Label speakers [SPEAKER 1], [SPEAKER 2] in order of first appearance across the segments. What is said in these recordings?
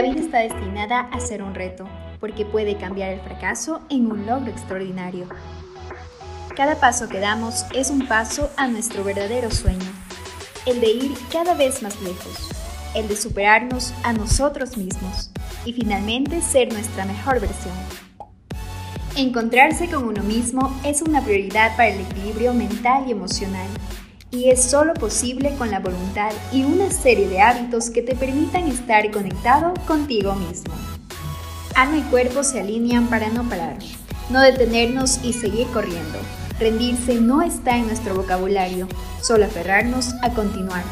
[SPEAKER 1] destinada a ser un reto, porque puede cambiar el fracaso en un logro extraordinario. Cada paso que damos es un paso a nuestro verdadero sueño, el de ir cada vez más lejos, el de superarnos a nosotros mismos y finalmente ser nuestra mejor versión. Encontrarse con uno mismo es una prioridad para el equilibrio mental y emocional y es solo posible con la voluntad y una serie de hábitos que te permitan estar conectado contigo mismo. Alma y cuerpo se alinean para no parar, no detenernos y seguir corriendo. Rendirse no está en nuestro vocabulario, solo aferrarnos a continuar.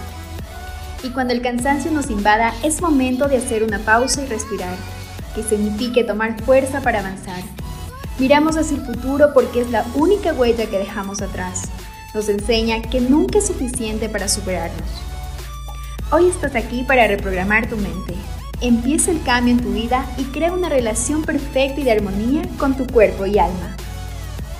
[SPEAKER 1] Y cuando el cansancio nos invada, es momento de hacer una pausa y respirar, que signifique tomar fuerza para avanzar. Miramos hacia el futuro porque es la única huella que dejamos atrás nos enseña que nunca es suficiente para superarnos. Hoy estás aquí para reprogramar tu mente. Empieza el cambio en tu vida y crea una relación perfecta y de armonía con tu cuerpo y alma.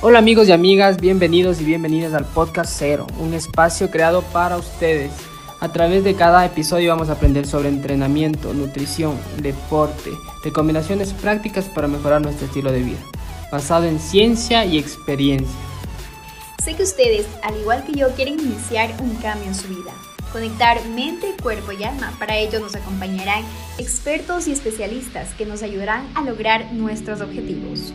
[SPEAKER 2] Hola amigos y amigas, bienvenidos y bienvenidas al podcast Cero, un espacio creado para ustedes. A través de cada episodio vamos a aprender sobre entrenamiento, nutrición, deporte, recomendaciones prácticas para mejorar nuestro estilo de vida, basado en ciencia y experiencia.
[SPEAKER 1] Sé que ustedes, al igual que yo, quieren iniciar un cambio en su vida. Conectar mente, cuerpo y alma. Para ello nos acompañarán expertos y especialistas que nos ayudarán a lograr nuestros objetivos.